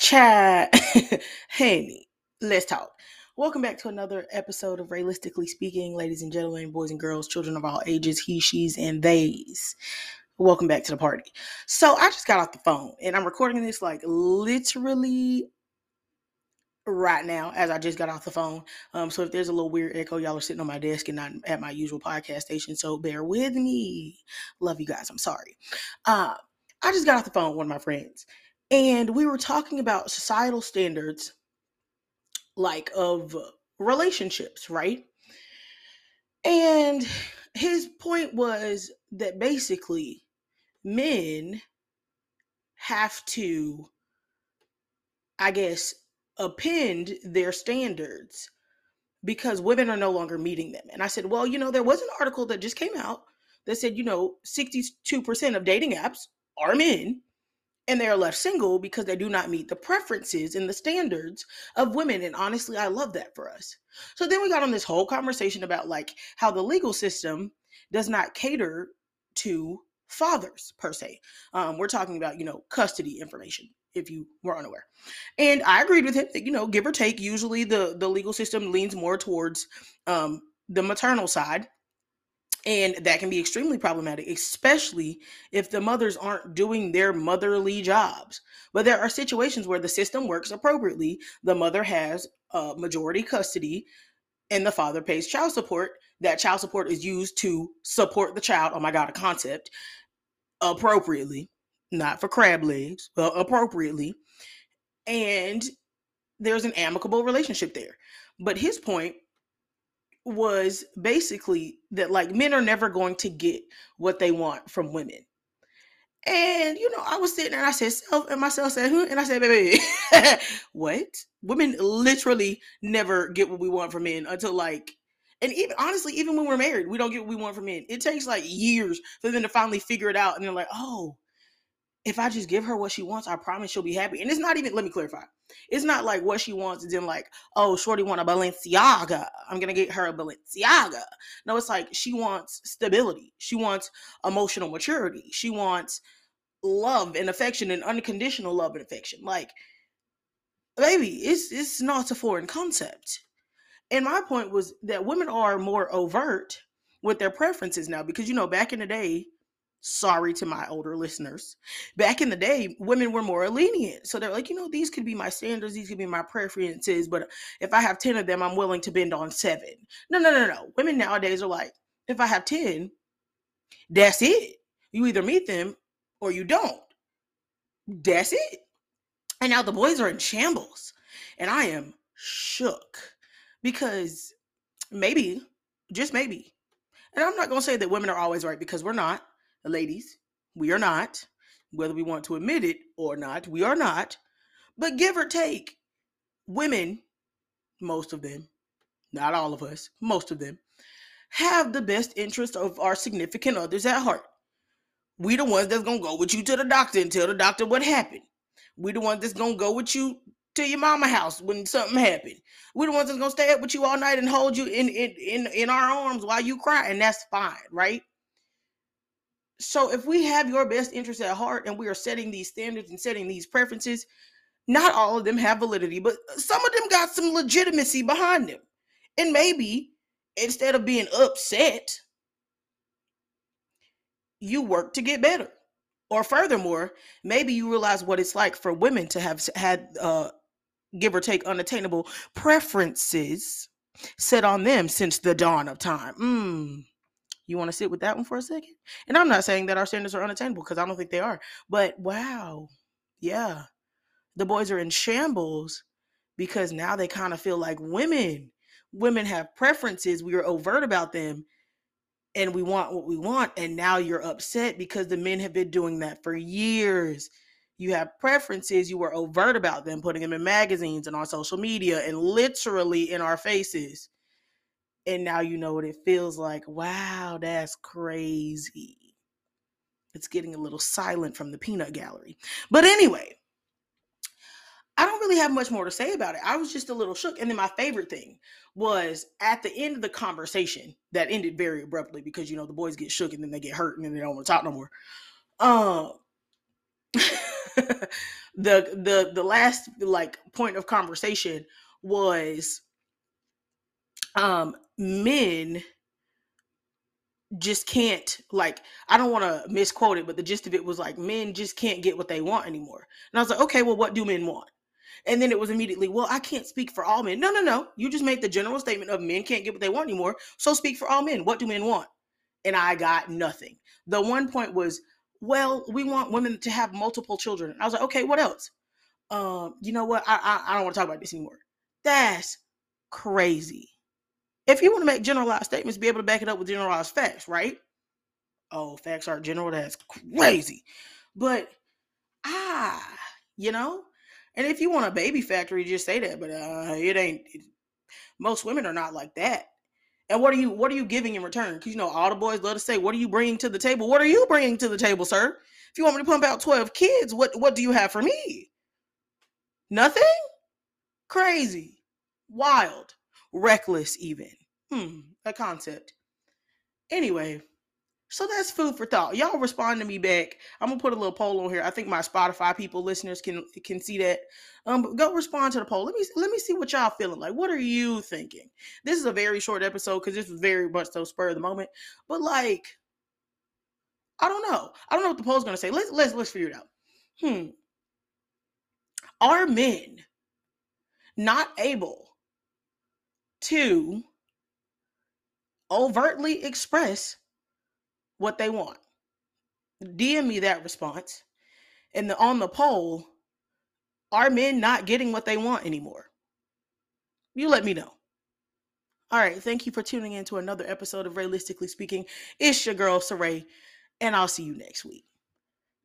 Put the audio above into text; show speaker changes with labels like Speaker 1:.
Speaker 1: Chat. hey, let's talk. Welcome back to another episode of Realistically Speaking, ladies and gentlemen, boys and girls, children of all ages, he, she's, and theys. Welcome back to the party. So I just got off the phone and I'm recording this like literally right now as I just got off the phone. Um, so if there's a little weird echo, y'all are sitting on my desk and not at my usual podcast station. So bear with me. Love you guys. I'm sorry. Uh, I just got off the phone with one of my friends and we were talking about societal standards like of relationships, right? And his point was that basically men have to, I guess, append their standards because women are no longer meeting them. And I said, well, you know, there was an article that just came out that said, you know, 62% of dating apps are men and they are left single because they do not meet the preferences and the standards of women and honestly i love that for us. So then we got on this whole conversation about like how the legal system does not cater to fathers per se. Um, we're talking about you know custody information if you were unaware. And i agreed with him that you know give or take usually the the legal system leans more towards um, the maternal side and that can be extremely problematic, especially if the mothers aren't doing their motherly jobs. But there are situations where the system works appropriately. The mother has uh, majority custody and the father pays child support. That child support is used to support the child. Oh my God, a concept appropriately, not for crab legs, but appropriately. And there's an amicable relationship there. But his point was basically that like men are never going to get what they want from women. And you know, I was sitting there and I said, self, and myself said, who and I said, baby, what? Women literally never get what we want from men until like, and even honestly, even when we're married, we don't get what we want from men. It takes like years for them to finally figure it out, and they're like, oh, if I just give her what she wants, I promise she'll be happy. And it's not even, let me clarify. It's not like what she wants is in like, oh, Shorty want a Balenciaga. I'm gonna get her a Balenciaga. No, it's like she wants stability. She wants emotional maturity. She wants love and affection and unconditional love and affection. Like, baby, it's it's not a foreign concept. And my point was that women are more overt with their preferences now because you know back in the day sorry to my older listeners. Back in the day, women were more lenient. So they're like, you know, these could be my standards, these could be my preferences, but if I have 10 of them, I'm willing to bend on seven. No, no, no, no. Women nowadays are like, if I have 10, that's it. You either meet them or you don't. That's it. And now the boys are in shambles. And I am shook because maybe, just maybe, and I'm not going to say that women are always right because we're not ladies, we are not, whether we want to admit it or not, we are not. But give or take, women, most of them, not all of us, most of them, have the best interest of our significant others at heart. We the ones that's gonna go with you to the doctor and tell the doctor what happened. We the ones that's gonna go with you to your mama house when something happened. We the ones that's gonna stay up with you all night and hold you in in in, in our arms while you cry, and that's fine, right? So if we have your best interest at heart and we are setting these standards and setting these preferences, not all of them have validity, but some of them got some legitimacy behind them. And maybe instead of being upset, you work to get better. Or furthermore, maybe you realize what it's like for women to have had uh, give or take unattainable preferences set on them since the dawn of time. Mm. You want to sit with that one for a second? And I'm not saying that our standards are unattainable because I don't think they are. But wow, yeah, the boys are in shambles because now they kind of feel like women. Women have preferences. We are overt about them and we want what we want. And now you're upset because the men have been doing that for years. You have preferences, you were overt about them, putting them in magazines and on social media and literally in our faces and now you know what it feels like. Wow, that's crazy. It's getting a little silent from the peanut gallery. But anyway, I don't really have much more to say about it. I was just a little shook. And then my favorite thing was at the end of the conversation that ended very abruptly because you know the boys get shook and then they get hurt and then they don't want to talk no more. Um the the the last like point of conversation was um men just can't like I don't want to misquote it, but the gist of it was like men just can't get what they want anymore. And I was like, okay, well, what do men want? And then it was immediately, well, I can't speak for all men. No, no, no. You just made the general statement of men can't get what they want anymore. So speak for all men. What do men want? And I got nothing. The one point was, well, we want women to have multiple children. I was like, okay, what else? Um, you know what? I I, I don't want to talk about this anymore. That's crazy. If you want to make generalized statements, be able to back it up with generalized facts, right? Oh, facts are general. That's crazy. But ah, you know, and if you want a baby factory, just say that. But uh, it ain't. It, most women are not like that. And what are you what are you giving in return? Because you know all the boys love to say, "What are you bringing to the table? What are you bringing to the table, sir? If you want me to pump out twelve kids, what what do you have for me? Nothing. Crazy, wild, reckless, even. Hmm, a concept. Anyway, so that's food for thought. Y'all respond to me back. I'm gonna put a little poll on here. I think my Spotify people listeners can can see that. Um, but go respond to the poll. Let me let me see what y'all feeling like. What are you thinking? This is a very short episode because this was very much so spur of the moment. But like, I don't know. I don't know what the poll's gonna say. Let's let's let's figure it out. Hmm. Are men not able to overtly express what they want. DM me that response. And the, on the poll, are men not getting what they want anymore? You let me know. All right. Thank you for tuning in to another episode of Realistically Speaking. It's your girl, Saray, and I'll see you next week.